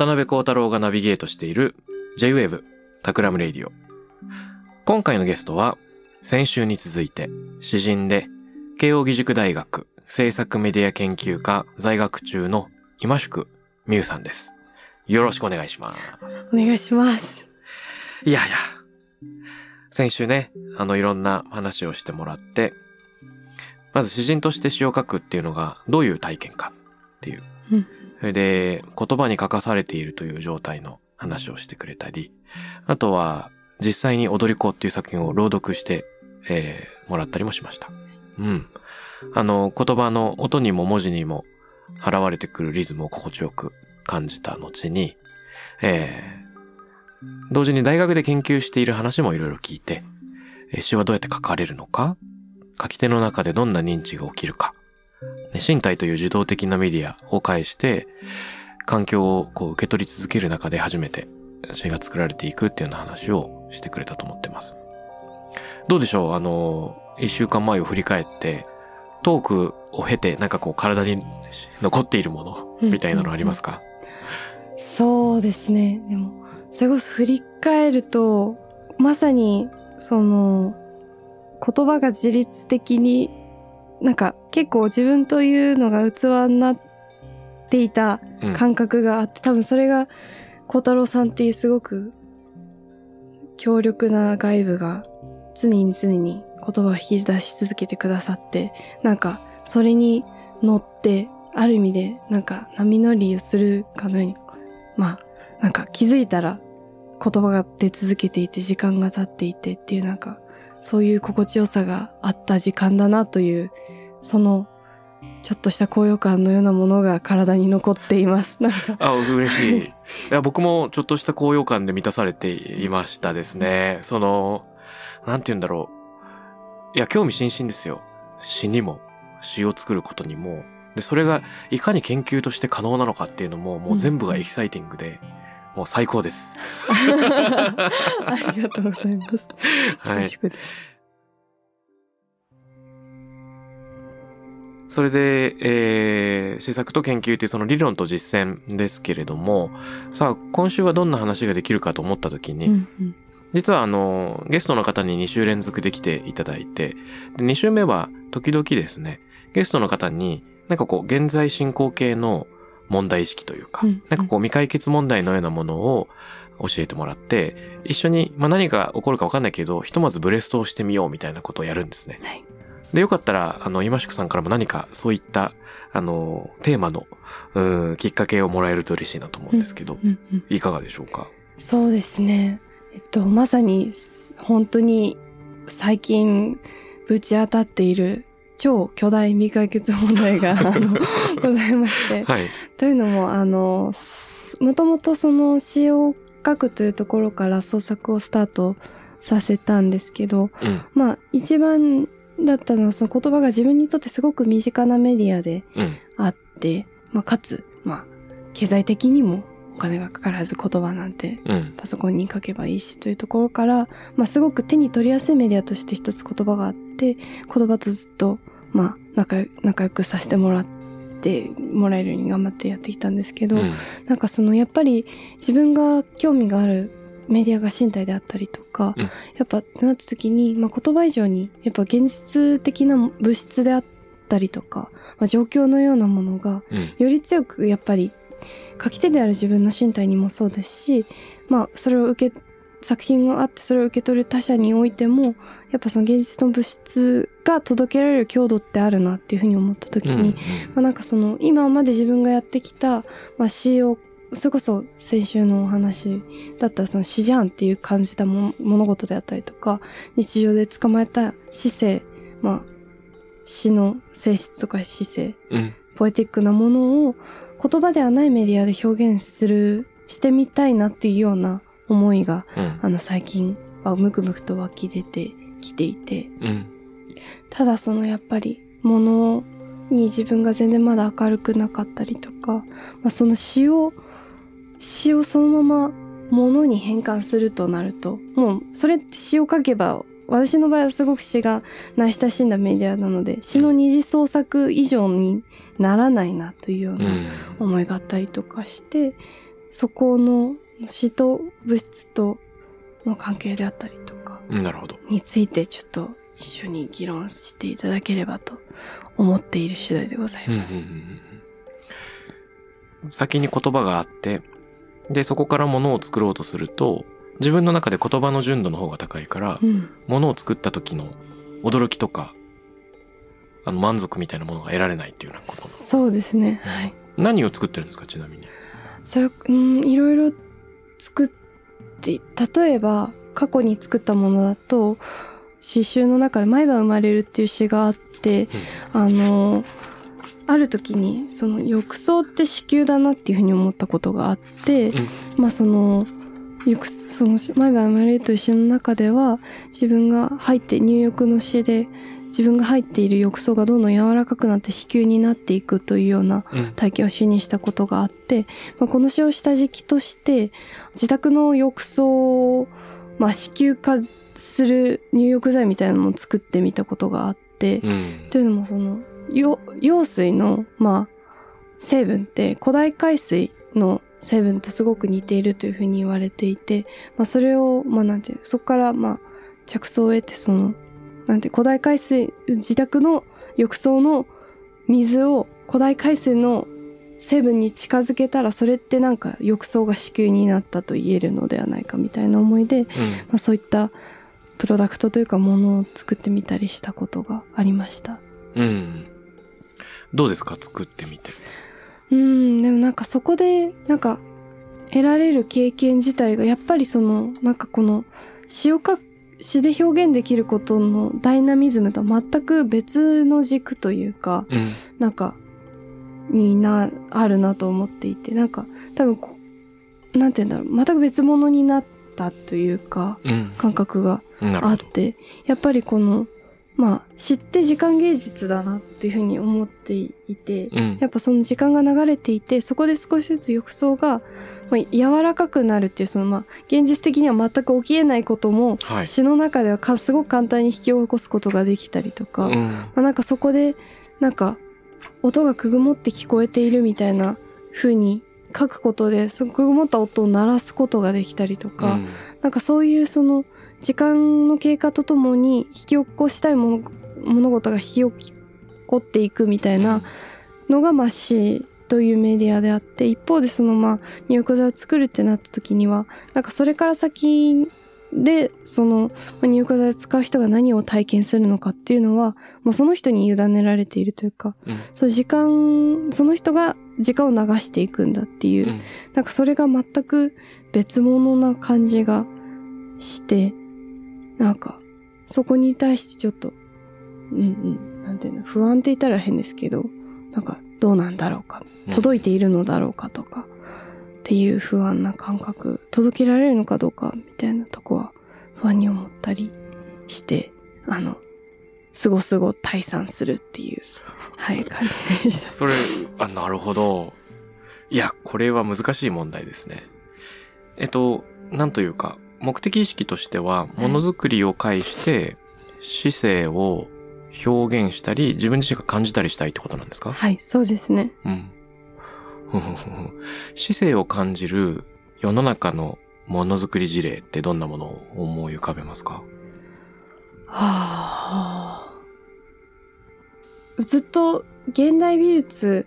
渡邉康太郎がナビゲートしている J-Wave タクラムレイディオ。今回のゲストは先週に続いて詩人で慶應義塾大学政策メディア研究科在学中の今宿未悠さんです。よろしくお願いします。お願いします。いやいや。先週ね、あのいろんな話をしてもらって、まず詩人として詩を書くっていうのがどういう体験かっていう。うんそれで言葉に書かされているという状態の話をしてくれたり、あとは実際に踊り子っていう作品を朗読して、えーもらったりもしました。うん。あの、言葉の音にも文字にも現れてくるリズムを心地よく感じた後に、えー同時に大学で研究している話もいろいろ聞いて、詩はどうやって書かれるのか、書き手の中でどんな認知が起きるか、身体という受動的なメディアを介して、環境をこう受け取り続ける中で初めて詩が作られていくっていうような話をしてくれたと思ってます。どうでしょう？あの、一週間前を振り返って、トークを経てなんかこう体に残っているものみたいなのありますか、そうですね。でも、それこそ振り返ると、まさに、その、言葉が自律的に、なんか結構自分というのが器になっていたうん。感覚があって、多分それが、孝太郎さんっていうすごく強力な外部が常に常に言葉を引き出し続けてくださって、なんかそれに乗って、ある意味でなんか波乗りをするかのように、まあなんか気づいたら言葉が出続けていて時間が経っていてっていうなんかそういう心地よさがあった時間だなという、そのちょっとした高揚感のようなものが体に残っています。なんかあ、嬉しい。いや、僕もちょっとした高揚感で満たされていましたですね。その、なんて言うんだろう。いや、興味津々ですよ。詩にも、詩を作ることにも。で、それがいかに研究として可能なのかっていうのも、もう全部がエキサイティングで、もう最高です。ありがとうございます。はい。それで、えー、施策と研究というその理論と実践ですけれども、さあ、今週はどんな話ができるかと思った時に、うんうん。実はあの、ゲストの方に2週連続で来ていただいて、で2週目は時々ですね、ゲストの方になんかこう、現在進行形の問題意識というか、うん。なんかこう未解決問題のようなものを教えてもらって、一緒に、まあ何が起こるかわかんないけど、ひとまずブレストをしてみようみたいなことをやるんですね。はいで、よかったら、あの、今宿さんからも何かそういった、あの、テーマの、うーんきっかけをもらえると嬉しいなと思うんですけど、うんうんいかがでしょうか？そうですね。えっと、まさに、本当に最近ぶち当たっている超巨大未解決問題が あのございまして。はい。というのも、あの、もともとその詩を書くというところから創作をスタートさせたんですけど、うん。まあ一番だったのはその言葉が自分にとってすごく身近なメディアでうん。あって、まあかつ、まあ経済的にもお金がかからず言葉なんてうん。パソコンに書けばいいしというところから、まあ、すごく手に取りやすいメディアとして一つ言葉があって、言葉とずっと、まあ、仲良仲良くさせてもらってもらえるように頑張ってやってきたんですけど、うん。なんかその、やっぱり自分が興味があるメディアが身体であったりとか、うんやっぱ、ってなった時に、まあ、言葉以上に、やっぱ現実的な物質であったりとか、まあ、状況のようなものが、うん。より強くやっぱり書き手である自分の身体にもそうですし、まあそれを受け作品があってそれを受け取る他者においてもやっぱその現実の物質が届けられる強度ってあるなっていうふうに思った時に、うんうんまあ、なんかその今まで自分がやってきた、まあ、詩をそれこそ先週のお話だったらその詩じゃんっていう感じたも物事であったりとか日常で捕まえた姿勢まあ詩の性質とか姿勢うん。ポエティックなものを言葉ではないメディアで表現するしてみたいなっていうような思いがうん。あの最近はムクムクと湧き出てきていて。うん。ただそのやっぱりものに自分が全然まだ明るくなかったりとか、まあ、その詩を詩をそのままものに変換するとなるともうそれって詩を書けば私の場合はすごく詩が慣れ親しんだメディアなので詩の二次創作以上にならないなというよううなん。思いがあったりとかして、そこの詩と物質との関係であったりとかうんなるほど。についてちょっと一緒に議論していただければと思っている次第でございうんます。うんうんうん。先に言葉があってでそこから物を作ろうとすると自分の中で言葉の純度の方が高いからうん。物を作った時の驚きとかあの満足みたいなものが得られないっていうようなことそうですね。はい。何を作ってるんですかちなみに？そういう、うん、いろいろ作って、例えば過去に作ったものだと、詩集の中で毎晩生まれるっていう詩があって、あの、ある時にその浴槽って子宮だなっていうふうに思ったことがあって、うん。まあその、浴その毎晩生まれるという詩の中では自分が入って入浴の詩で自分が入っている浴槽がどんどん柔らかくなって子宮になっていくというようなうん。体験を詩にしたことがあって、まあ、この詩をした時期として自宅の浴槽を、まあ、子宮化する入浴剤みたいなのも作ってみたことがあって、うん。というのもそのよ用水の、まあ、成分って古代海水の成分とすごく似ているというふうに言われていて、まあ、それを、まあ、なんていうそこから、まあ、着想を得てそのなんて古代海水自宅の浴槽の水を古代海水の成分に近づけたらそれってなんか浴槽が子宮になったと言えるのではないかみたいな思いで、まあ、そういったプロダクトというかものを作ってみたりしたことがありました。うんうんどうですか？作ってみて。うん、でもなんかそこで、なんか、得られる経験自体が、やっぱりその、なんかこの、詩を書く、詩で表現できることのダイナミズムとは全く別の軸というか、うん。なんか、にな、あるなと思っていて、なんか、多分こ、なんて言うんだろう、全く別物になったというか、うん。感覚があって、やっぱりこの、まあ、知って時間芸術だなっていうふうに思っていて、うん。やっぱその時間が流れていて、そこで少しずつ浴槽が、まあ、柔らかくなるっていう、そのまあ、現実的には全く起きえないことも、はい。詩の中ではかすごく簡単に引き起こすことができたりとか、うん。まあ、なんかそこで、なんか、音がくぐもって聞こえているみたいな風に書くことで、そのくぐもった音を鳴らすことができたりとか、うん。なんかそういうその時間の経過とともに引き起こしたいもの物事が引き起こっていくみたいなのがまあ詩というメディアであって一方でそのまあ入浴剤を作るってなった時にはなんかそれから先でそのまあ入浴剤を使う人が何を体験するのかっていうのはもうその人に委ねられているというかうん。その時間その人が時間を流していくんだっていううん。なんかそれが全く別物な感じがして、なんか、そこに対してちょっと、うんうん、なんていうの、不安って言ったら変ですけど、なんか、どうなんだろうか、届いているのだろうかとか、っていう不安な感覚、届けられるのかどうか、みたいなとこは不安に思ったりして、あの、すごすご退散するっていう、はい、感じでした。それ、あ、なるほど。いや、これは難しい問題ですね。えっと、なんというか、目的意識としては、ものづくりを介して、姿勢を表現したり、自分自身が感じたりしたいってことなんですか？はい、そうですね。うん。ふんふんふんふん姿勢を感じる世の中のものづくり事例ってどんなものを思い浮かべますか？はあ。ずっと現代美術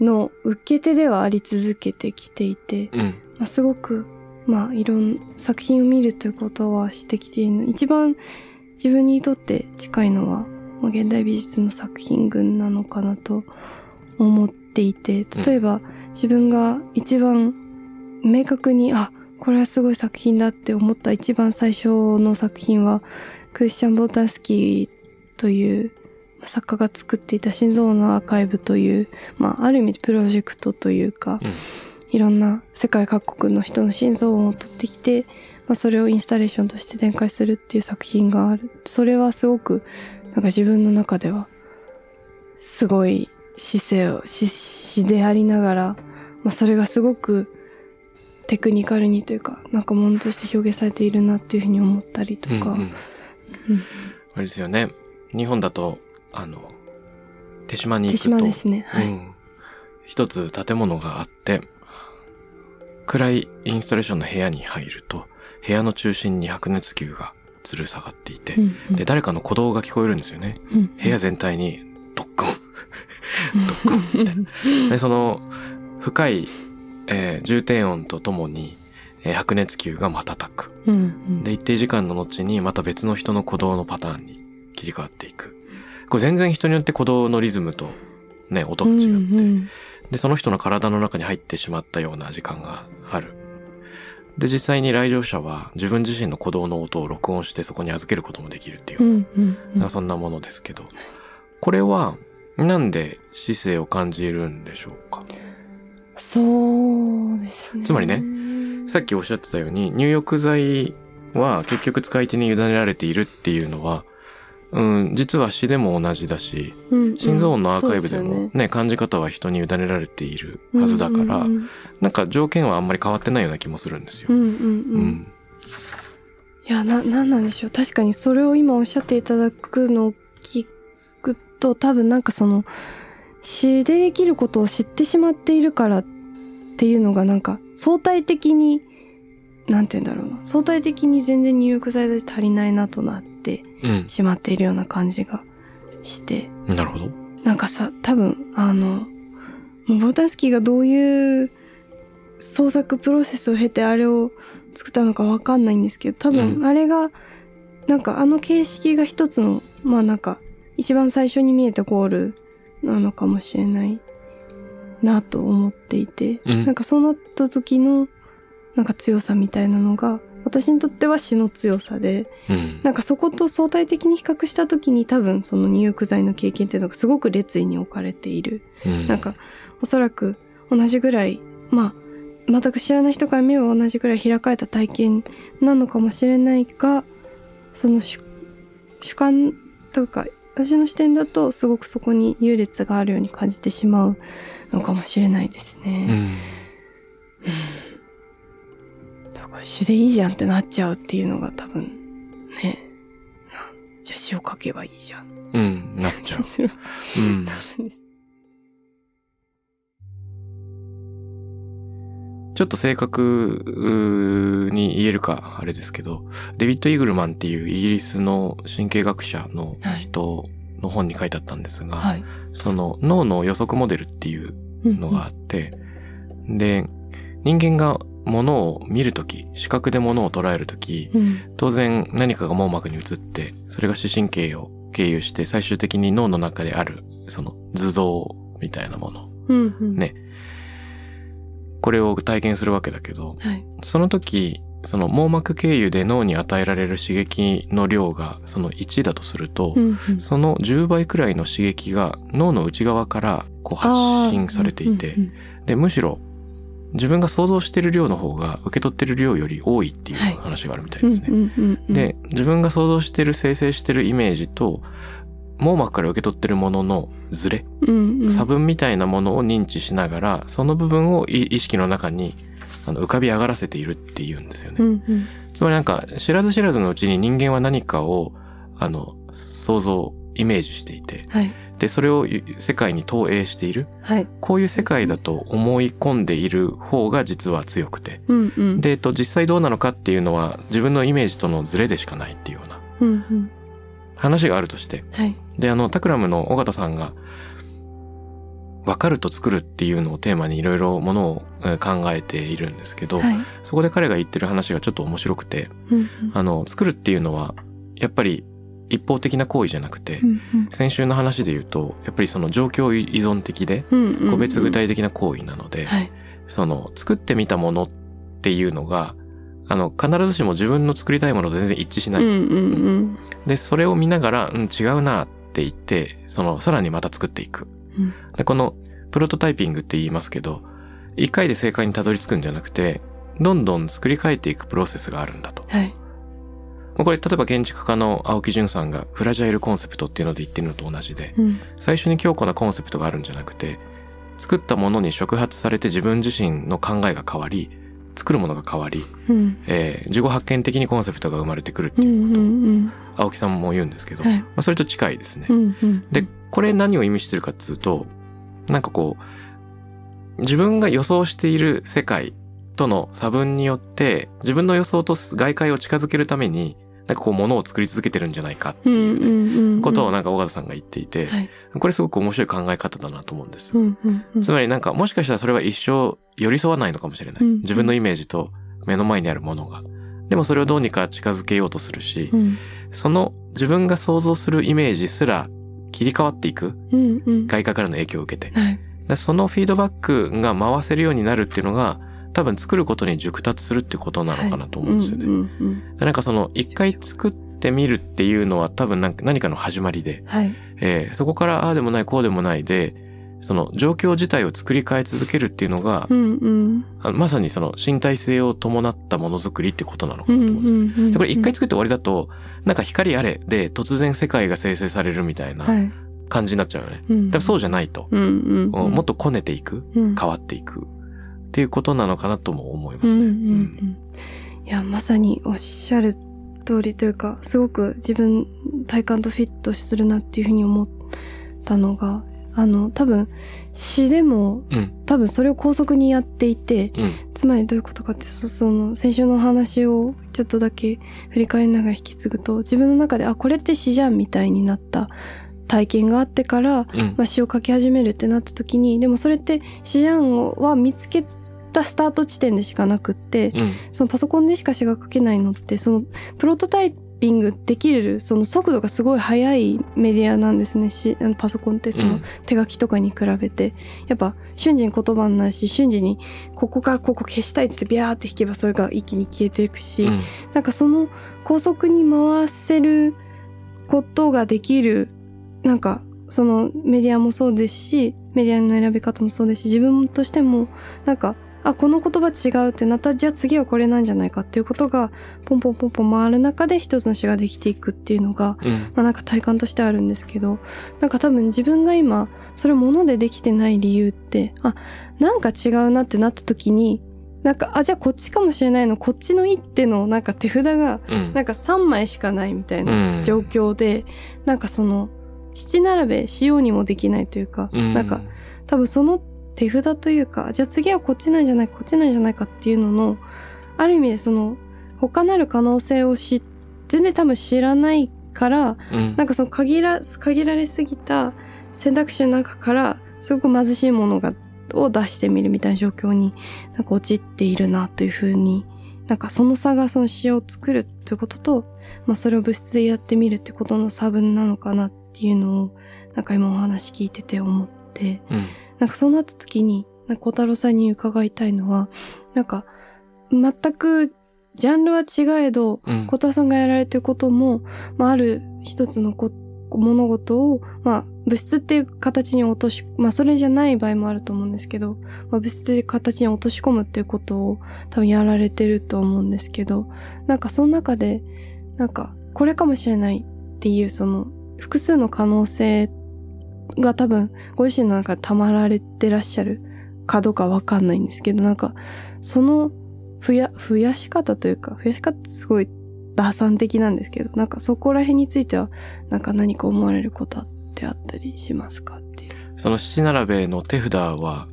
の受け手ではあり続けてきていて、うん。まあ、すごくまあいろん作品を見るということはしてきているの。一番自分にとって近いのは、まあ、現代美術の作品群なのかなと思っていて例えば、自分が一番明確にあこれはすごい作品だって思った一番最初の作品はクリスチャン・ボタンスキーという作家が作っていた心臓のアーカイブという、まあ、ある意味プロジェクトというか、うんいろんな世界各国の人の心臓音を取ってきて、まあ、それをインスタレーションとして展開するっていう作品がある。それはすごく、なんか自分の中では、すごい姿勢を、し、詩でありながら、まあ、それがすごくテクニカルにというか、なんかものとして表現されているなっていうふうに思ったりとか、うんうんうんあれですよね。日本だと、あの、手島に手行くと、島ですね。はい。うん。一つ建物があって、暗いインスタレーションの部屋に入ると、部屋の中心に白熱球が吊る下がっていて、うんうんで、誰かの鼓動が聞こえるんですよね。うん部屋全体に、ドックン、ドックンみたいな。で、その、深い、えー重低音とともに、えー白熱球が瞬く。うんうんで、一定時間の後にまた別の人の鼓動のパターンに切り替わっていく。これ全然人によって鼓動のリズムとね、音が違って、うんうんで、その人の体の中に入ってしまったような時間がある。で、実際に来場者は自分自身の鼓動の音を録音してそこに預けることもできるっていうう、んうんうんそんなものですけど、これはなんで姿勢を感じるんでしょうか？そうですね。つまりねさっきおっしゃってたように、入浴剤は結局使い手に委ねられているっていうのは、うん、実は詩でも同じだし、うんうん心臓音のアーカイブでもね、感じ方は人に委ねられているはずだから、うんうんなんか条件はあんまり変わってないような気もするんですよ。うんうんううんん。いや、な、なんなんでしょう。確かにそれを今おっしゃっていただくのを聞くと、多分なんかその、詩でできることを知ってしまっているからっていうのがなんか相対的に、なんて言うんだろうな。相対的に全然入浴剤だし足りないなとなってうん。しまっているような感じがして。なるほど。なんかさ、多分、あの、もうボタンスキーがどういう創作プロセスを経てあれを作ったのかわかんないんですけど、多うん分あれが、なんかあの形式が一つの、まあなんか、一番最初に見えたゴールなのかもしれないなと思っていて、うんなんかそうなった時の、なんか強さみたいなのが、私にとっては詩の強さで、うん。なんかそこと相対的に比較した時に多分その入浴剤の経験っていうのがすごく列位に置かれている。うんなんか、おそらく同じぐらい、まあ、全く知らない人から見れば同じぐらい開かれた体験なのかもしれないが、その主主観とか、私の視点だとすごくそこに優劣があるように感じてしまうのかもしれないですうね。ん。詩でいいじゃんってなっちゃうっていうのが多分、ね。なじゃあ詩を書けばいいじゃん。うん。なっちゃう。す るうん。ちょっと正確に言えるか、あれですけど、デビッド・イーグルマンっていうイギリスの神経学者の人の本に書いてあったんですが、はい。その脳の予測モデルっていううんのがあって、で、人間が物を見るとき、視覚で物を捉えるとき、うん。当然何かが網膜に移って、それが視神経を経由して最終的に脳の中である、その図像みたいなもの。うん。うん。ねこれを体験するわけだけど、はい。その時、その網膜経由で脳に与えられる刺激の量がその1だとすると、うん。うんその10倍くらいの刺激が脳の内側からこう発信されていて、うんで、むしろ自分が想像してる量の方が受け取ってる量より多いっていうはい話があるみたいうんですね。うんうんうん、で、自分が想像してる、生成してるイメージと、網膜から受け取ってるもののズレ、うんうん、差分みたいなものを認知しながら、その部分を意意識の中にあの浮かび上がらせているっていうんですよね。うんうん。つまりなんか、知らず知らずのうちに人間は何かを、あの、想像、イメージしていて、はいで、それを世界に投影している。はい。こういう世界だと思い込んでいる方が実は強くて。うんうん。で、えっと、実際どうなのかっていうのは自分のイメージとのズレでしかないっていうようなうんうん。話があるとして。はい。で、あの、タクラムの尾形さんが、分かると作るっていうのをテーマにいろいろものをえー考えているんですけど、はい。そこで彼が言ってる話がちょっと面白くて、うんあの、作るっていうのは、やっぱり一方的な行為じゃなくて、うん先週の話で言うと、やっぱりその状況依存的で、うんうんうん個別具体的な行為なので、はい。その作ってみたものっていうのが、あの、必ずしも自分の作りたいものと全然一致しない。うんうんうん。で、それを見ながら、うん、違うなって言って、その、さらにまた作っていく。うんで、この、プロトタイピングって言いますけど、一回で正解にたどり着くんじゃなくて、どんどん作り変えていくプロセスがあるんだと。はい。これ、例えば建築家の青木淳さんがフラジャイルコンセプトっていうので言ってるのと同じで、うん。最初に強固なコンセプトがあるんじゃなくて、作ったものに触発されて自分自身の考えが変わり、作るものが変わり、うん。えー自己発見的にコンセプトが生まれてくるっていう、うんうんうん。青木さんも言うんですけど、はいまあ、それと近いですね。うんうん。で、これ何を意味してるかっつうと、なんかこう、自分が予想している世界との差分によって、自分の予想と外界を近づけるために、なんかこう物を作り続けてるんじゃないかってうんうんいう。ことをなんか尾形さんが言っていて、はい。これすごく面白い考え方だなと思うんです。うんうんうん。つまりなんかもしかしたらそれは一生寄り添わないのかもしれない。うん自分のイメージと目の前にあるものが。でもそれをどうにか近づけようとするし、うんその自分が想像するイメージすら切り替わっていく。うんうん。外界からの影響を受けて。はい。でそのフィードバックが回せるようになるっていうのが、多分作ることに熟達するってことなのかなと思うんですよね。うんうんでなんかその一回作ってみるっていうのは多分何かの始まりで、はい。えーそこからああでもないこうでもないで、その状況自体を作り変え続けるっていうのが、うんうん。あまさにその身体性を伴ったものづくりってことなのかうなんと思うんですよ。うんうん。でこれ一回作って終わりだと、なんか光あれで突然世界が生成されるみたいなはい。感じになっちゃうよね。うん。多分そうじゃないと。うんうんうん。もっとこねていく。うん変わっていくっていうことなのかなとも思いますね。うんうんうん。いや、まさにおっしゃる通りというか、すごく自分、体感とフィットするなっていうふうに思ったのが、あの、多分、詩でも、うん多分それを高速にやっていて、うんつまりどういうことかってその、先週のお話をちょっとだけ振り返りながら引き継ぐと、自分の中で、あ、これって詩じゃんみたいになった体験があってから、うんまあ、詩を書き始めるってなった時に、でもそれって詩じゃんは見つけたスタート地点でしかなくって、うんそのパソコンでしか詩が書けないのって、そのプロトタイピングできるその速度がすごい速いメディアなんですね。しあのパソコンってその手書きとかに比べて。やっぱ瞬時に言葉になるし、瞬時にここからここ消したいって言ってビャーって引けばそれが一気に消えていくし、うんなんかその高速に回せることができる、なんかそのメディアもそうですし、メディアの選び方もそうですし、自分としても、なんか、あ、この言葉違うってなったら、じゃあ次はこれなんじゃないかっていうことが、ポンポンポンポン回る中で一つの詩ができていくっていうのが、うん。まあなんか体感としてあるんですけど、なんか多分自分が今、それを物でできてない理由って、あ、なんか違うなってなった時に、なんか、あ、じゃあこっちかもしれないの、こっちの一手のなんか手札が、うん。なんか3枚しかないみたいなうん。状況で、なんかその、七並べしようにもできないというか、うん。なんか多分その手札というか、じゃあ次はこっちなんじゃないこっちなんじゃないかっていうのの、ある意味でその、他なる可能性を知、全然多分知らないから、うん。なんかその限ら、限られすぎた選択肢の中から、すごく貧しいものが、を出してみるみたいな状況に、なんか陥っているなというふうに、なんかその差がその詩を作るということと、まあそれを物質でやってみるってことの差分なのかなっていうのを、なんか今お話聞いてて思って、うんなんかそうなった時に、なんか小太郎さんに伺いたいのは、なんか、全くジャンルは違えど、うん。小田さんがやられてることも、まあ、ある一つのこ物事を、まあ、物質っていう形に落とし、まあ、それじゃない場合もあると思うんですけど、まあ、物質っていう形に落とし込むっていうことを多分やられてると思うんですけど、なんかその中で、なんか、これかもしれないっていう、その、複数の可能性が多分、ご自身の中でたまられてらっしゃるかどうかわかんないんですけど、なんか、その、増や、増やし方というか、増やし方ってすごい打算的なんですけど、なんかそこら辺については、なんか何か思われることってあったりしますかっていう。その七並べの手札は、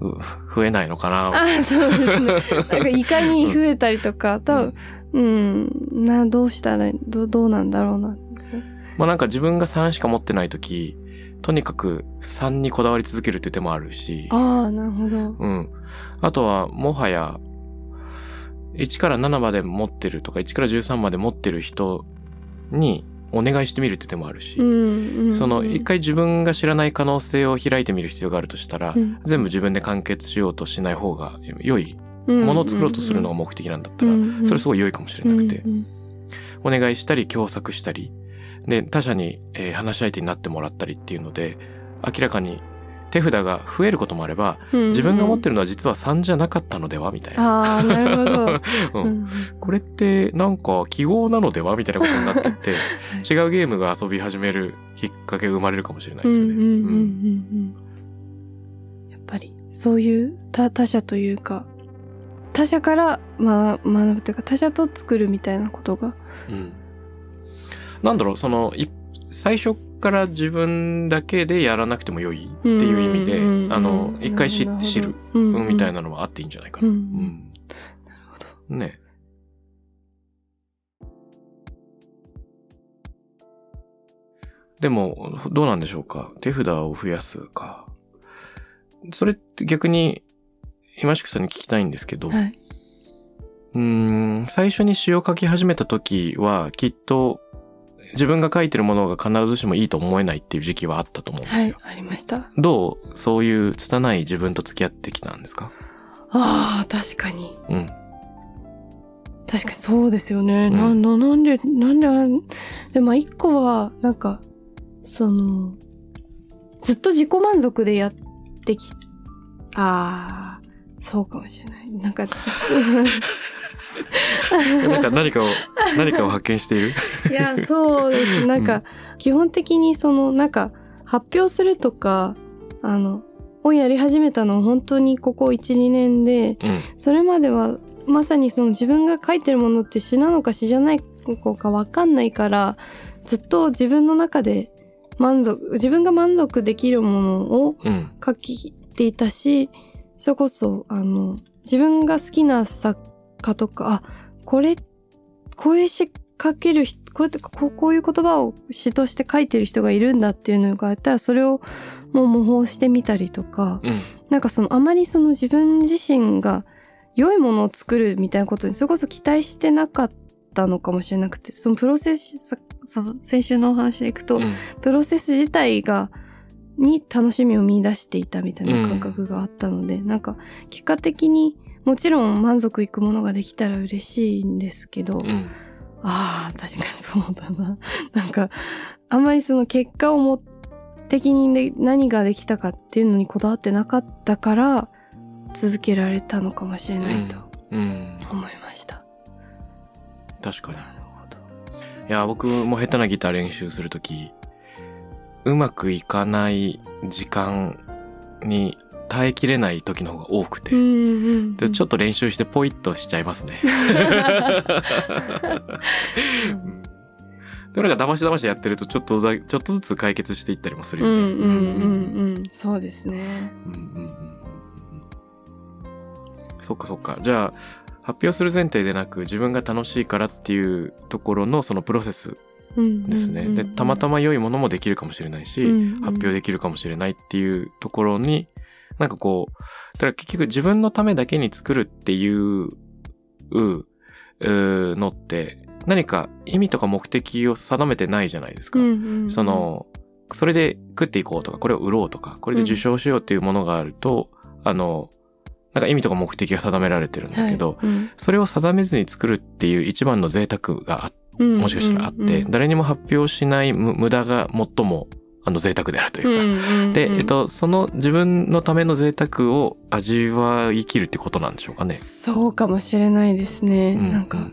う増えないのかな？ああ、そうですね。なんかいかに増えたりとか、多分、うん、な、どうしたら、どどうなんだろうな。まあなんか自分が3しか持ってないとき、とにかく3にこだわり続けるっていう手もあるし、ああ、なるほど。うん。あとは、もはや、1から7まで持ってるとか、1から13まで持ってる人にお願いしてみるって手もあるし、うんうん、その一回自分が知らない可能性を開いてみる必要があるとしたら、うん。全部自分で完結しようとしない方が良い。もものを作ろうとするのが目的なんだったら、うんうん。それすごい良いかもしれなくて、うん。お願いしたり共作したり、で、他者に、えー話し相手になってもらったりっていうので、明らかに手札が増えることもあれば、うん自分が持ってるのは実は3じゃなかったのではみたいな。ああ、なるほど。うん。うんこれってなんか記号なのではみたいなことになってって、違うゲームが遊び始めるきっかけが生まれるかもしれないですよね。うんうんうんうんうん。うん。やっぱりそういう他他者というか他者から、まあ、学ぶというか他者と作るみたいなことがうんなんだろう、その、い最初から自分だけでやらなくても良いっていう意味で、うんうんうんあの、一回知なほど知る、みたいなのはあっていいんじゃないかな。うんうんなるほどね。でも、どうなんでしょうか？手札を増やすか。それって逆に、今しくさんに聞きたいんですけど、はい。うーん、最初に詩を書き始めた時は、きっと、自分が書いてるものが必ずしもいいと思えないっていう時期はあったと思うんですよ。、はいありました。どう、そういう拙い自分と付き合ってきたんですか？ああ、確かに。うん。確かにそうですよね。うんなんだ、なんで、なんででも一個は、なんか、その、ずっと自己満足でやってき、ああ、そうかもしれない。なんか なんか何かを、何かを発見している？と、いや、そうです。なんか、基本的にその、なんか、発表するとか、あの、をやり始めたのは本当にここ1、2年で、うん。それまではまさにその自分が書いてるものって詩なのか詩じゃないのかわかんないからずっと自分の中で満足自分が満足できるものをうん。書きていたしそれこそあの自分が好きな作家とかあこれこういう詩書ける人こうやってこうこういう言葉を詩として書いてる人がいるんだっていうのがあったらそれをもう模倣してみたりとか、うん。なんかそのあまりその自分自身が良いものを作るみたいなことにそれこそ期待してなかったのかもしれなくてそのプロセスそその先週のお話でいくと、うんプロセス自体がに楽しみを見出していたみたいな感覚があったので、なんか結果的にもちろん満足いくものができたら嬉しいんですけど、うん。ああ、確かにそうだな。なんか、あんまりその結果をも的にで何ができたかっていうのにこだわってなかったから、続けられたのかもしれないとうん。思いました。確かに。なるほど。いや、僕も下手なギター練習するとき、うまくいかない時間に耐えきれない時の方が多くて、うんうんうん。でちょっと練習してポイッとしちゃいますね。うんでもなんか騙し騙しやってるとちょっとだ、ちょっとずつ解決していったりもするよね。うんうんうんうん。そうですね。うんうんうんそっかそっか。じゃあ、発表する前提でなく自分が楽しいからっていうところのそのプロセスですね。で、たまたまま良いものもできるかもしれないし、発表できるかもしれないっていうところに、なんかこう、だから結局自分のためだけに作るっていう、ううのって、何か意味とか目的を定めてないじゃないですか。そ、の、それで食っていこうとか、これを売ろうとか、これで受賞しようっていうものがあると、あの、なんか意味とか目的が定められてるんだけど、うん。それを定めずに作るっていう一番の贅沢があうんもしかしたらあって、うん誰にも発表しない無無駄が最もあの贅沢であるというか、で、えっと、その自分のための贅沢を味わいきるってことなんでしょうかね。そうかもしれないですね。うん。なんか、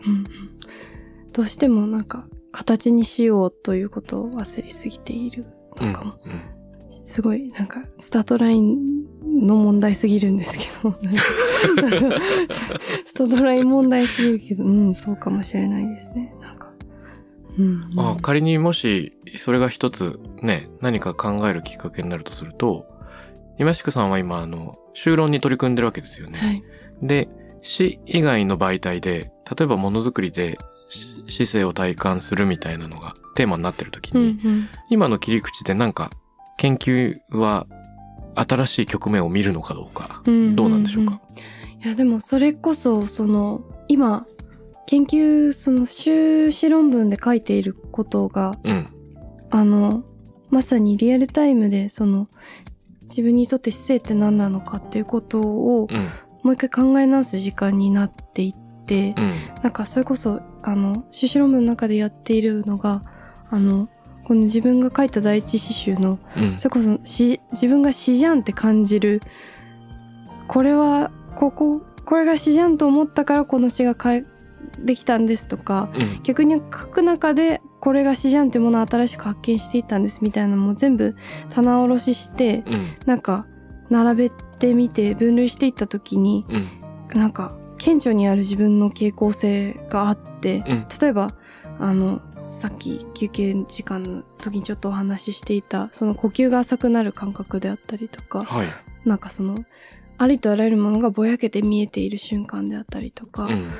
どうしてもなんか形にしようということを忘れすぎているうんのかも。すごいなんかスタートラインの問題すぎるんですけど。スタートライン問題すぎるけど。うんそうかもしれないですね。なんかうん、うん、あ仮にもしそれが一つね何か考えるきっかけになるとすると今しくさんは今あの修論に取り組んでるわけですよね。はいで詩以外の媒体で例えばものづくりでし姿勢を体感するみたいなのがテーマになってる時うんに、今の切り口でなんか研究は新しい局面を見るのかどうか、うんどうなんでしょうか？いやでもそれこそその今研究その修士論文で書いていることがうん。あのまさにリアルタイムでその自分にとって姿勢って何なのかっていうことをうん。もう一回考え直す時間になっていって、うん。なんかそれこそあの修士論文の中でやっているのがあのこの自分が書いた第一詩集のうん。それこそ詩自分が詩じゃんって感じるこれはこここれが詩じゃんと思ったからこの詩がかえできたんですとかうん。逆に書く中でこれが詩じゃんっていうものを新しく発見していったんですみたいなのも全部棚卸ししてうん。なんか並べてみて分類していった時にうん。なんか顕著にある自分の傾向性があってうん。例えばあのさっき休憩時間の時にちょっとお話ししていたその呼吸が浅くなる感覚であったりとかはい。なんかそのありとあらゆるものがぼやけて見えている瞬間であったりとか、うん。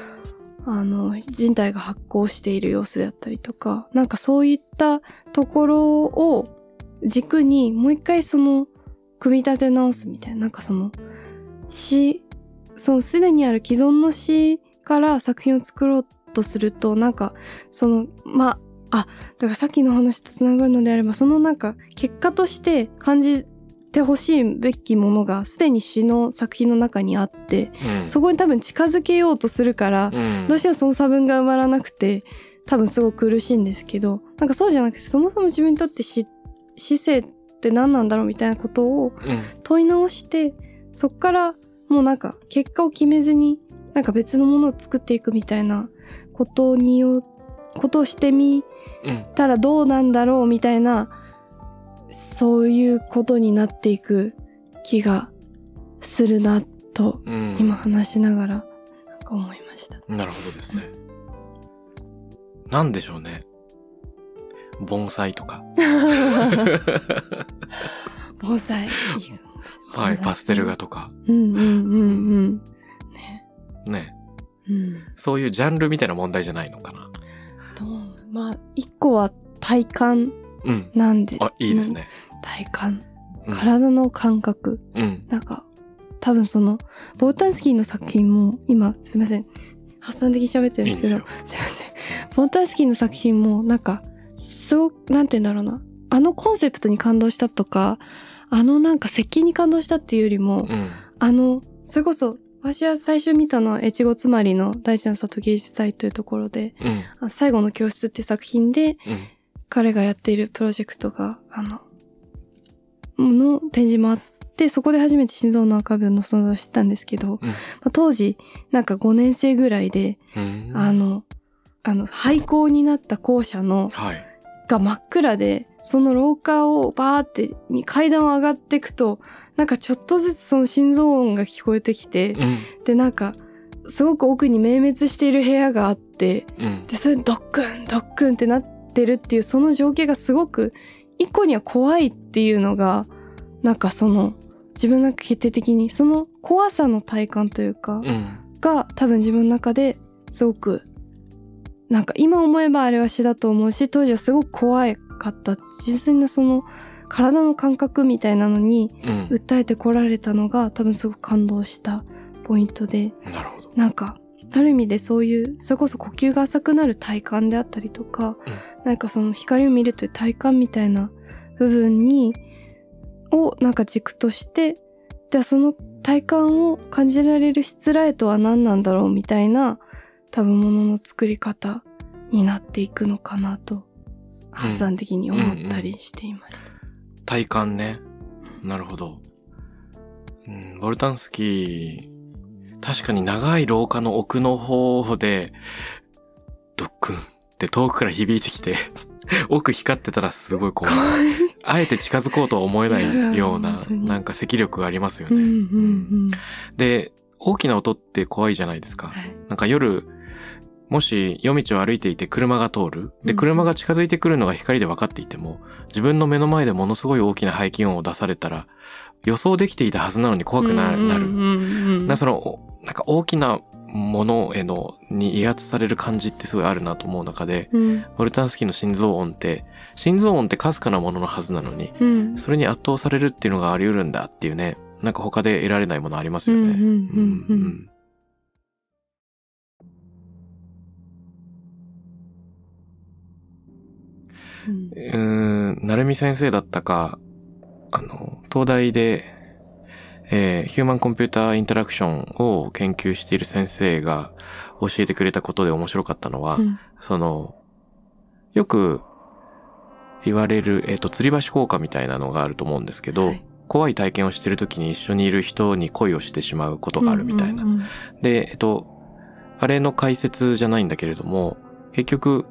あの人体が発光している様子であったりとかなんかそういったところを軸にもう一回その組み立て直すみたいななんかその詩そのすでにある既存の詩から作品を作ろうとするとなんかそのまああだからさっきの話とつながるのであればそのなんか結果として感じてほしいべきものがすでに詩の作品の中にあってうん。そこに多分近づけようとするから、うん。どうしてもその差分が埋まらなくて多分すごく苦しいんですけどなんかそうじゃなくてそもそも自分にとってし姿勢って何なんだろうみたいなことをうん。問い直してそっからもうなんか結果を決めずになんか別のものを作っていくみたいなことによことをしてみうん。たらどうなんだろうみたいなそういうことになっていく気がするなとうん。今話しながらなんか思いました。なるほどですね。なんでしょうね。盆栽とか。盆栽。はい。パステル画とか。うんうんうんうん。ね。うん。そういうジャンルみたいな問題じゃないのかな。どうまあ、一個は体感うん。なんで。あ、いいですね。体感。うん。体の感覚。うん。なんか、多分その、ボータンスキーの作品も、今、すいません。発散的に喋ってるんですけど、いいすいません。ボータンスキーの作品も、なんか、すごく、なんて言うんだろうな。あのコンセプトに感動したとか、あのなんか設計に感動したっていうよりも、うん。あの、それこそ、私は最初見たのは、越後つまりの大地の里芸術祭というところで、うん。あ最後の教室って作品で、うん。彼がやっているプロジェクトが、あの、の展示もあって、そこで初めて心臓の赤病の存在を知ったんですけど、うんまあ、当時、なんか5年生ぐらいで、うん。あの、あの、廃校になった校舎の、はい。が真っ暗で、その廊下をバーって階段を上がっていくと、なんかちょっとずつその心臓音が聞こえてきて、うん。で、なんか、すごく奥に明滅している部屋があって、うん。で、それでドックン、ドックンってなってるっていう、その情景がすごく、一個には怖いっていうのが、なんかその、自分の中決定的に、その怖さの体感というか、うん。が多分自分の中ですごく、なんか今思えばあれは詩だと思うし、当時はすごく怖かった。純粋なその、体の感覚みたいなのにうん。訴えてこられたのが多分すごく感動したポイントで、な。なんか、ある意味でそういう、それこそ呼吸が浅くなる体感であったりとか、うん。なんかその光を見るという体感みたいな部分に、をなんか軸として、で、その体感を感じられるしつらえとは何なんだろうみたいな、多分ものの作り方になっていくのかなと、発散的に思ったりしていました。体感ね。なるほど。うん、ボルタンスキー、確かに長い廊下の奥の方で、ドックンって遠くから響いてきて、奥光ってたらすごい怖い。あえて近づこうとは思えないようななんか赤力がありますようんうんね。うん。で、大きな音って怖いじゃないですか。はい。なんか夜、もし夜道を歩いていて車が通る。で、うん車が近づいてくるのが光で分かっていても、自分の目の前でものすごい大きな排気音を出されたら、予想できていたはずなのに怖くななる。なその、おなんか大きなものへの、に威圧される感じってすごいあるなと思う中で、うん。ウォルタンスキーの心臓音って、心臓音ってかすかなもののはずなのに、うん。それに圧倒されるっていうのがあり得るんだっていうね、なんか他で得られないものありますよね。うん、なるみ先生だったか、あの、東大で、えーヒューマンコンピューターインタラクションを研究している先生が教えてくれたことで面白かったのは、うん。その、よく言われる、えっ、と、吊り橋効果みたいなのがあると思うんですけど、はい。怖い体験をしてる時に一緒にいる人に恋をしてしまうことがあるみたいな。で、えっと、あれの解説じゃないんだけれども、結局、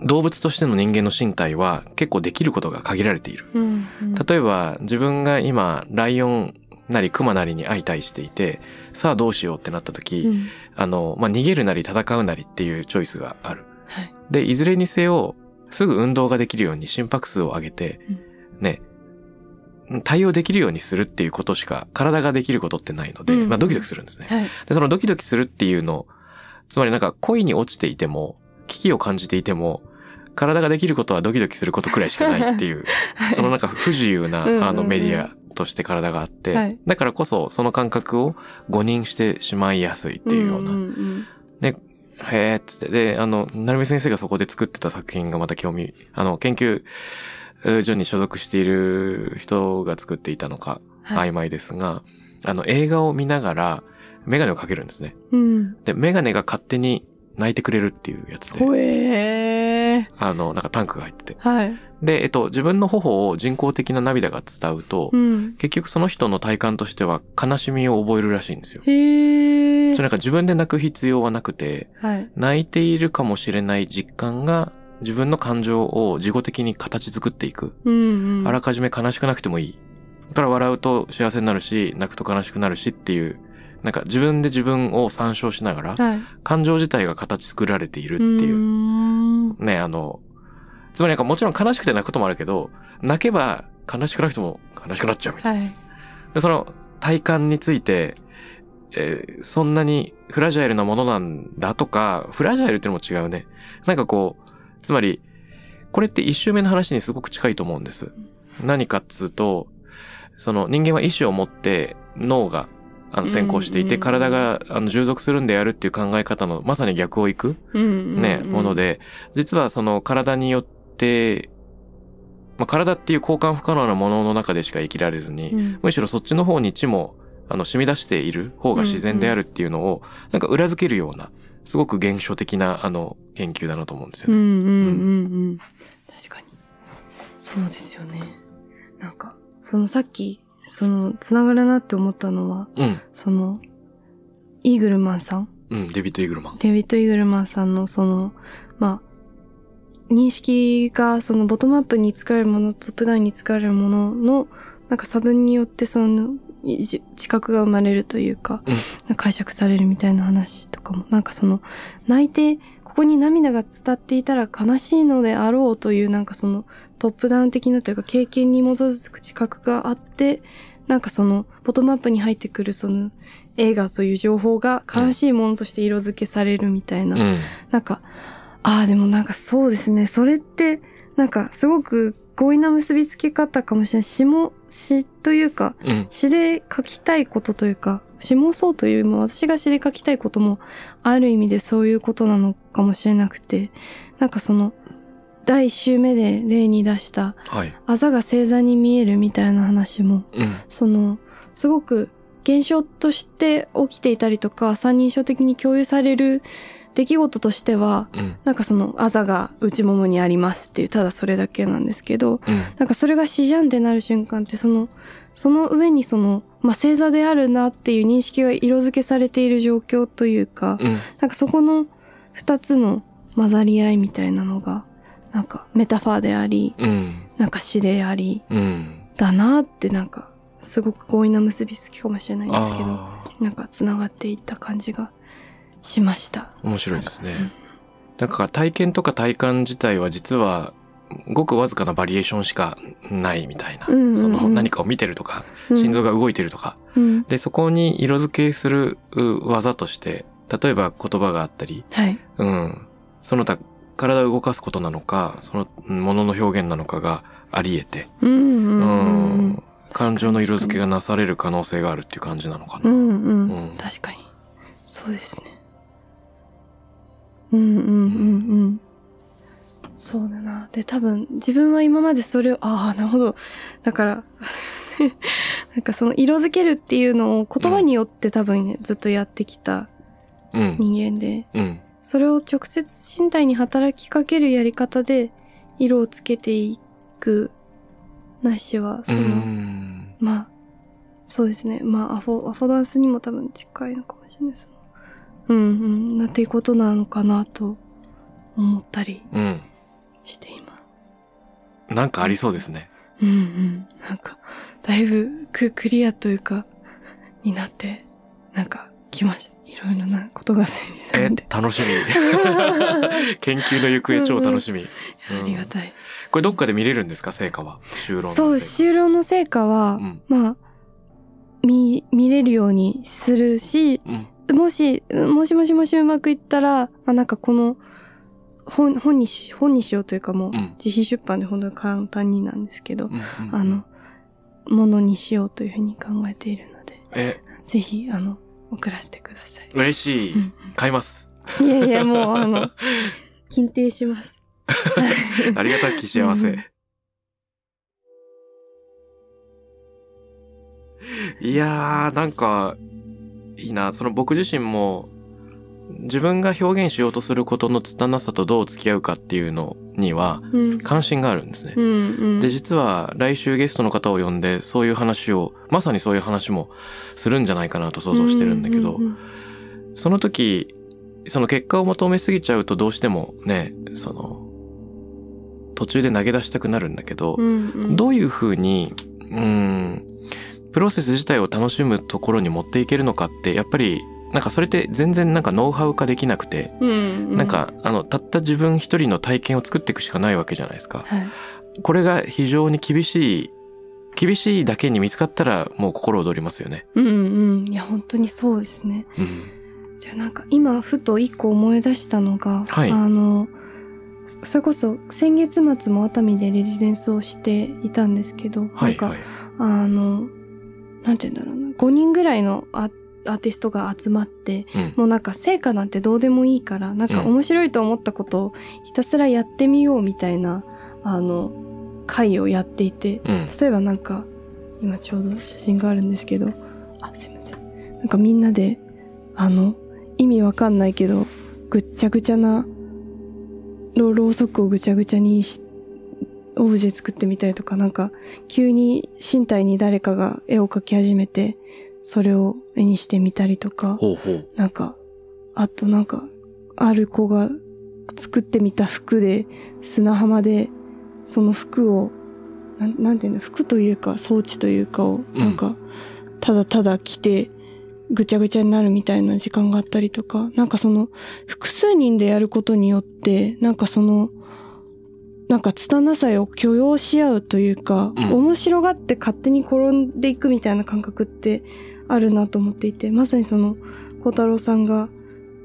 動物としての人間の身体は結構できることが限られている。うんうん例えば、自分が今、ライオンなりクマなりに相対していて、さあどうしようってなった時、うんあの、まあ、逃げるなり戦うなりっていうチョイスがある。はいで、いずれにせよ、すぐ運動ができるように心拍数を上げて、ね、対応できるようにするっていうことしか、体ができることってないので、うんまあ、ドキドキするんですね。はいで、そのドキドキするっていうの、つまりなんか恋に落ちていても、危機を感じていても、体ができることはドキドキすることくらいしかないっていう、はい。そのなんか不自由なうんうんうん。あのメディアとして体があって、はい。だからこそその感覚を誤認してしまいやすいっていうような、んんへーっつって。で、あの、なるみ先生がそこで作ってた作品がまた興味、あの、研究所に所属している人が作っていたのか、はい。曖昧ですが、あの、映画を見ながら、メガネをかけるんですね。うん。で、メガネが勝手に泣いてくれるっていうやつで、あの、なんかタンクが入ってて。ーはいで、えっと、自分の頬を人工的な涙が伝うと、うん結局その人の体感としては悲しみを覚えるらしいんですよ。へえそれなんか自分で泣く必要はなくて、はい泣いているかもしれない実感が自分の感情を自己的に形作っていく。うんうんあらかじめ悲しくなくてもいい。だから笑うと幸せになるし、泣くと悲しくなるしっていう、なんか自分で自分を参照しながら、はい感情自体が形作られているっていう。ね、あの、つまりなんかもちろん悲しくて泣くこともあるけど、泣けば悲しくなくても悲しくなっちゃうみたいな。はいで、その体感について、えーそんなにフラジャイルなものなんだとか、フラジャイルってのも違うね。なんかこう、つまり、これって一周目の話にすごく近いと思うんです。何かっつうと、その人間は意志を持って脳があの先行していて、体があの従属するんでやるっていう考え方のまさに逆をいくね、うんもので、実はその体によって、まあ、体っていう交換不可能なものの中でしか生きられずに、うん。むしろそっちの方に血も、あの、染み出している方が自然であるっていうのを、なんか裏付けるような、すごく現象的な、あの、研究だなと思うんですよ。ね。うんうんうん。うん。確かに。そうですよね。なんかそのさっきそのつながるなって思ったのはうん。そのイーグルマンさん？うん、デビッド・イーグルマン。デビッド・イーグルマンさんのそのまあ認識がそのボトムアップに使われるものトップダウンに使われるもののなんか差分によってそのいじ知覚が生まれるというか、うん解釈されるみたいな話とかもなんかその泣いてここに涙が伝っていたら悲しいのであろうというなんかそのトップダウン的なというか経験に基づく知覚があってなんかそのボトムアップに入ってくるその映画という情報が悲しいものとして色付けされるみたいな、うん。なんかああでもなんかそうですね。それってなんかすごく強引な結びつけ方かもしれない。詩も詩というかうん。詩で書きたいことというか、詩もそうというよりも私が詩で書きたいこともある意味でそういうことなのかもしれなくて、なんかその、第一週目で例に出した、はい。あざが星座に見えるみたいな話も、うん。その、すごく現象として起きていたりとか、三人称的に共有される出来事としては、うん。なんかその、あざが内ももにありますっていう、ただそれだけなんですけど、うん。なんかそれが死じゃんってなる瞬間ってそのその上にその、まあ、星座であるなっていう認識が色付けされている状況というか、うん。なんかそこの二つの混ざり合いみたいなのがなんかメタファーでありうん。なんか詩でありうん。だなってなんかすごく強引な結びつきかもしれないんですけどあなんかつながっていった感じがしました。あ、面白いですね。なんか体験とか体感自体は実は、ごくわずかなバリエーションしかないみたいな。うんうんうんその何かを見てるとか、心臓が動いてるとか。うんで、そこに色付けするう技として、例えば言葉があったり、はい。うん。その他、体を動かすことなのか、そのうんものの表現なのかがあり得て、うんうんううんん。感情の色付けがなされる可能性があるっていう感じなのかな。うんうん、うん確かに。そうですね。うんうんうんうん。そうだな。で、多分、自分は今までそれを、ああ、なるほど。だから、なんかその色付けるっていうのを言葉によって多分ね、ずっとやってきたうん。人間で、うん。それを直接身体に働きかけるやり方で色をつけていくないしは、うその、ん。まあ、そうですね。まあ、アフォ、アフォダンスにも多分近いのかもしれないです。うんうん、なっていうことなのかなと思ったりうん。しています。なんかありそうですね。うんうん。なんか、だいぶククリアというか、になって、なんか、来ました。いろいろなことが整理さえれて。、楽しみ。研究の行方超楽しみ。うんありがたい。これどっかで見れるんですか？成果は。就労の成果。そう、終了の成果は、うんまあ、見、見れるようにするし、うん。もし、うんもしもしもしうまくいったら、まあなんかこの、本、本にし、本にしようというかもう、うん自費出版で本当に簡単になんですけど、うんうんあの、、ものにしようというふうに考えているので、え、ぜひ、あの、送らせてください。嬉しい。うん買います。いやいや、もう、あの、金定します。ありがたき幸うんせ。いやー、なんか、いいな。その僕自身も、自分が表現しようとすることの拙さとどう付き合うかっていうのには、うん。関心があるんですねう。んうん。で、実は来週ゲストの方を呼んで、そういう話を、まさにそういう話もするんじゃないかなと想像してるんだけどう、んその時、その結果を求めすぎちゃうとどうしてもね、その、途中で投げ出したくなるんだけどう、んうん。どういうふうに、うん、プロセス自体を楽しむところに持っていけるのかって、やっぱり、なんかそれって全然なんかノウハウ化できなくて、うんうん。なん、か、あの、たった自分一人の体験を作っていくしかないわけじゃないですか。はい。これが非常に厳しい、厳しいだけに見つかったらもう心躍りますよね。うんうん。いや、本当にそうですね。うん。じゃあなんか今ふと一個思い出したのが、はいあのそれこそ先月末も熱海でレジデンスをしていたんですけど、はい、なんか、はい。あのなんて言うんだろうな5人ぐらいのアアーティストが集まってうん。もうなんか成果なんてどうでもいいからなんかうん面白いと思ったことをひたすらやってみようみたいなあの会をやっていてうん。例えばなんか今ちょうど写真があるんですけどあすいませんなんかみんなであの意味わかんないけどぐっちゃぐちゃなろろうそくをぐちゃぐちゃにしオブジェ作ってみたりとかなんか急に身体に誰かが絵を描き始めてそれを絵にしてみたりとかほうほう。なんかあとなんかある子が作ってみた服で砂浜でその服をなんなんていうの服というか装置というかをうんなんかただただ着てぐちゃぐちゃになるみたいな時間があったりとかなんかその複数人でやることによってなんかそのなんか拙さを許容し合うというか、うん面白がって勝手に転んでいくみたいな感覚ってあるなと思っていてまさにその孝太郎さんが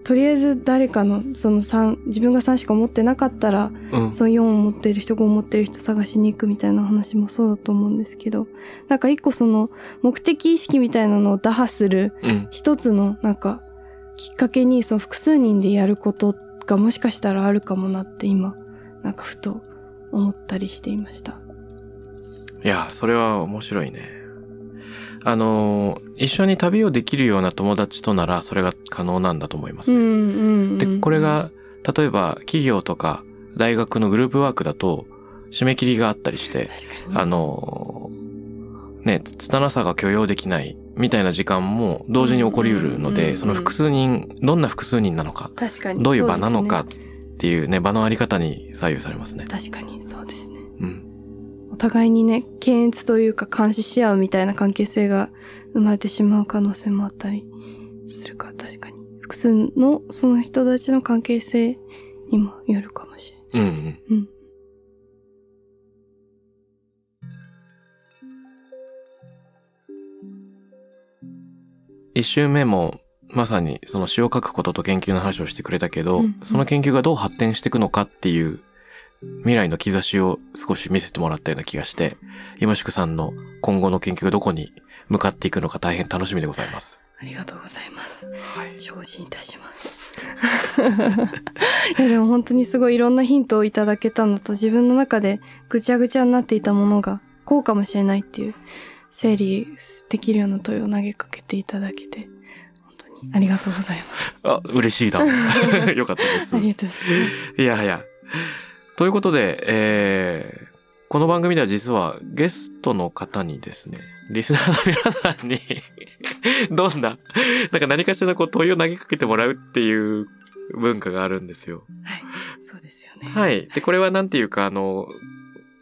とりあえず誰かのその3自分が3しか持ってなかったらうん。その4を持ってる人5を持ってる人探しに行くみたいな話もそうだと思うんですけどなんか一個その目的意識みたいなのを打破するうん。一つのなんかきっかけにその複数人でやることがもしかしたらあるかもなって今なんかふと思ったりしていました。いや、それは面白いね。あのー、一緒に旅をできるような友達となら、それが可能なんだと思いますね。うんうんうん、で、これが、例えば企業とか大学のグループワークだと、締め切りがあったりして、あのー、ね、拙さが許容できないみたいな時間も同時に起こりうるので、うんうんうんうんその複数人、どんな複数人なのか、どういう場なのかねっていうね、場のあり方に左右されますね。確かにそうですね。うん。お互いにね、検閲というか監視し合うみたいな関係性が生まれてしまう可能性もあったりするから確かに。複数のその人たちの関係性にもよるかもしれない。うんうん。うん。一周目も、まさにその詩を書くことと研究の話をしてくれたけど、うんうんその研究がどう発展していくのかっていう未来の兆しを少し見せてもらったような気がして、今宿さんの今後の研究がどこに向かっていくのか大変楽しみでございます。ありがとうございます。はい。精進いたします。いやでも本当にすごいいろんなヒントをいただけたのと自分の中でぐちゃぐちゃになっていたものがこうかもしれないっていう整理できるような問いを投げかけていただけてありがとうございます。あ、嬉しいな。よかったです。ありがとうございます。いやはや。ということで、えー、この番組では実はゲストの方にですね、リスナーの皆さんに どんな、なんか何かしらこう問いを投げかけてもらうっていう文化があるんですよ。はい。そうですよね。はい。で、これはなんていうか、あの、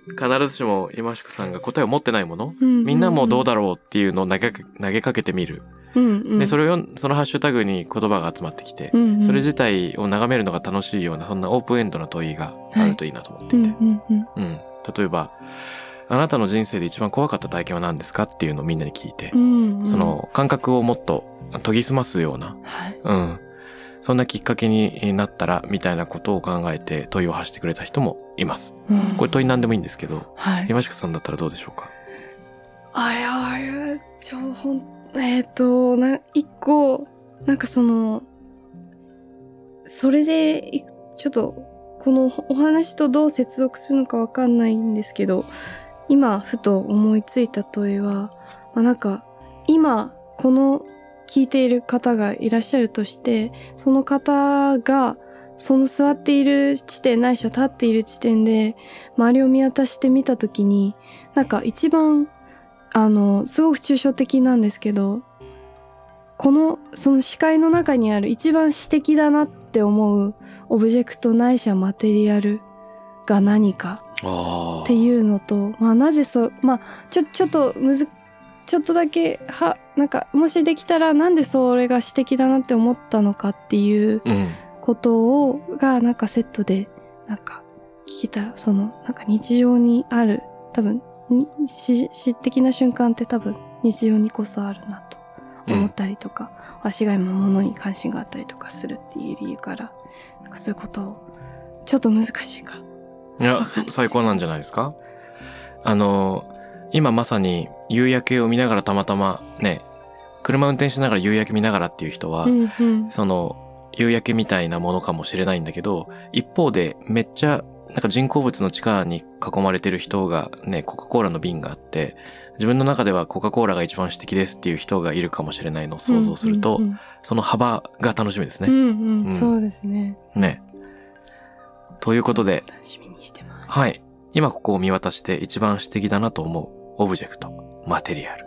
必ずしも今宿さんが答えを持ってないもの、うんみんなもどうだだろうっていうのを投げかけてみる。うんうん。で、それを、そのハッシュタグに言葉が集まってきて、うんうんそれ自体を眺めるのが楽しいような、そんなオープンエンドな問いがあるといいなと思っていて。うんうんうん。うん。例えば、あなたの人生で一番怖かった体験は何ですかっていうのをみんなに聞いて、うんうんそ、の感覚をもっと研ぎ澄ますような、はい。うん。そんなきっかけになったら、みたいなことを考えて問いを発してくれた人もいます。うんこれ問いなんでもいいんですけど、はい。今宿さんだったらどうでしょうか？あいや、あれ、ちょ、ほん、えっ、と、な、一個、なんかその、それで、ちょっと、このお話とどう接続するのかわかんないんですけど、今、ふと思いついた問いは、まあ、なんか、今、この聞いている方がいらっしゃるとして、その方が、その座っている地点、ないしは立っている地点で、周りを見渡してみたときに、なんか一番あの、すごく抽象的なんですけど、この、その視界の中にある一番詩的だなって思うオブジェクトないしはマテリアルが何かあっていうのと、まあなぜそう、まあちょ、ちょっとむず、ちょっとだけ、は、なんか、もしできたらなんでそれが詩的だなって思ったのかっていううん。ことを、がなんかセットで、なんか聞けたら、その、なんか日常にある、多分、に詩詩的な瞬間って多分日常にこそあるなと思ったりとか、足が今物に関心があったりとかするっていう理由から、なんかそういうことを、ちょっと難しいか。いや、最高なんじゃないですか？あの、今まさに夕焼けを見ながらたまたまね、車運転しながら夕焼け見ながらっていう人は、うんうん。その、夕焼けみたいなものかもしれないんだけど、一方でめっちゃ、なんか人工物の地下に囲まれてる人がね、コカ・コーラの瓶があって、自分の中ではコカ・コーラが一番素敵ですっていう人がいるかもしれないのを想像すると、うんうんその幅が楽しみですうん、うね。んうんうんそうですね。ね。ということで、楽しみにしてます。はい。今ここを見渡して一番素敵だなと思うオブジェクト、マテリアル、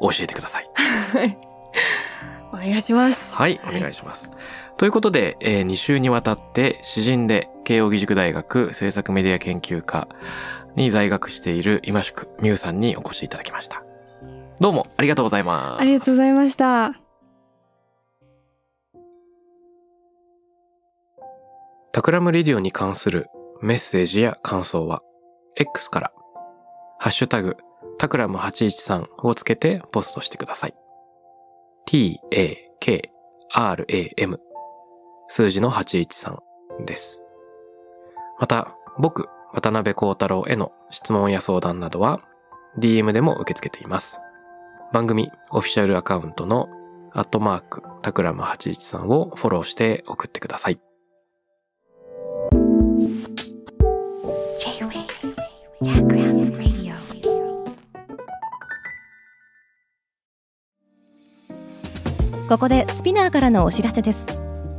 教えてください。はい。お願いします。はい、お願いします。ということで、え2週にわたって詩人で慶應義塾大学政策メディア研究科に在学している今宿未悠さんにお越しいただきました。どうもありがとうございます。ありがとうございました。タクラムレディオに関するメッセージや感想は X からハッシュタグタクラム813をつけてポストしてください。t-a-k-r-a-m 数字の813です。また、僕、渡辺幸太郎への質問や相談などは DM でも受け付けています。番組オフィシャルアカウントのアットマークタクラム813をフォローして送ってください。ここでスピナーからのお知らせです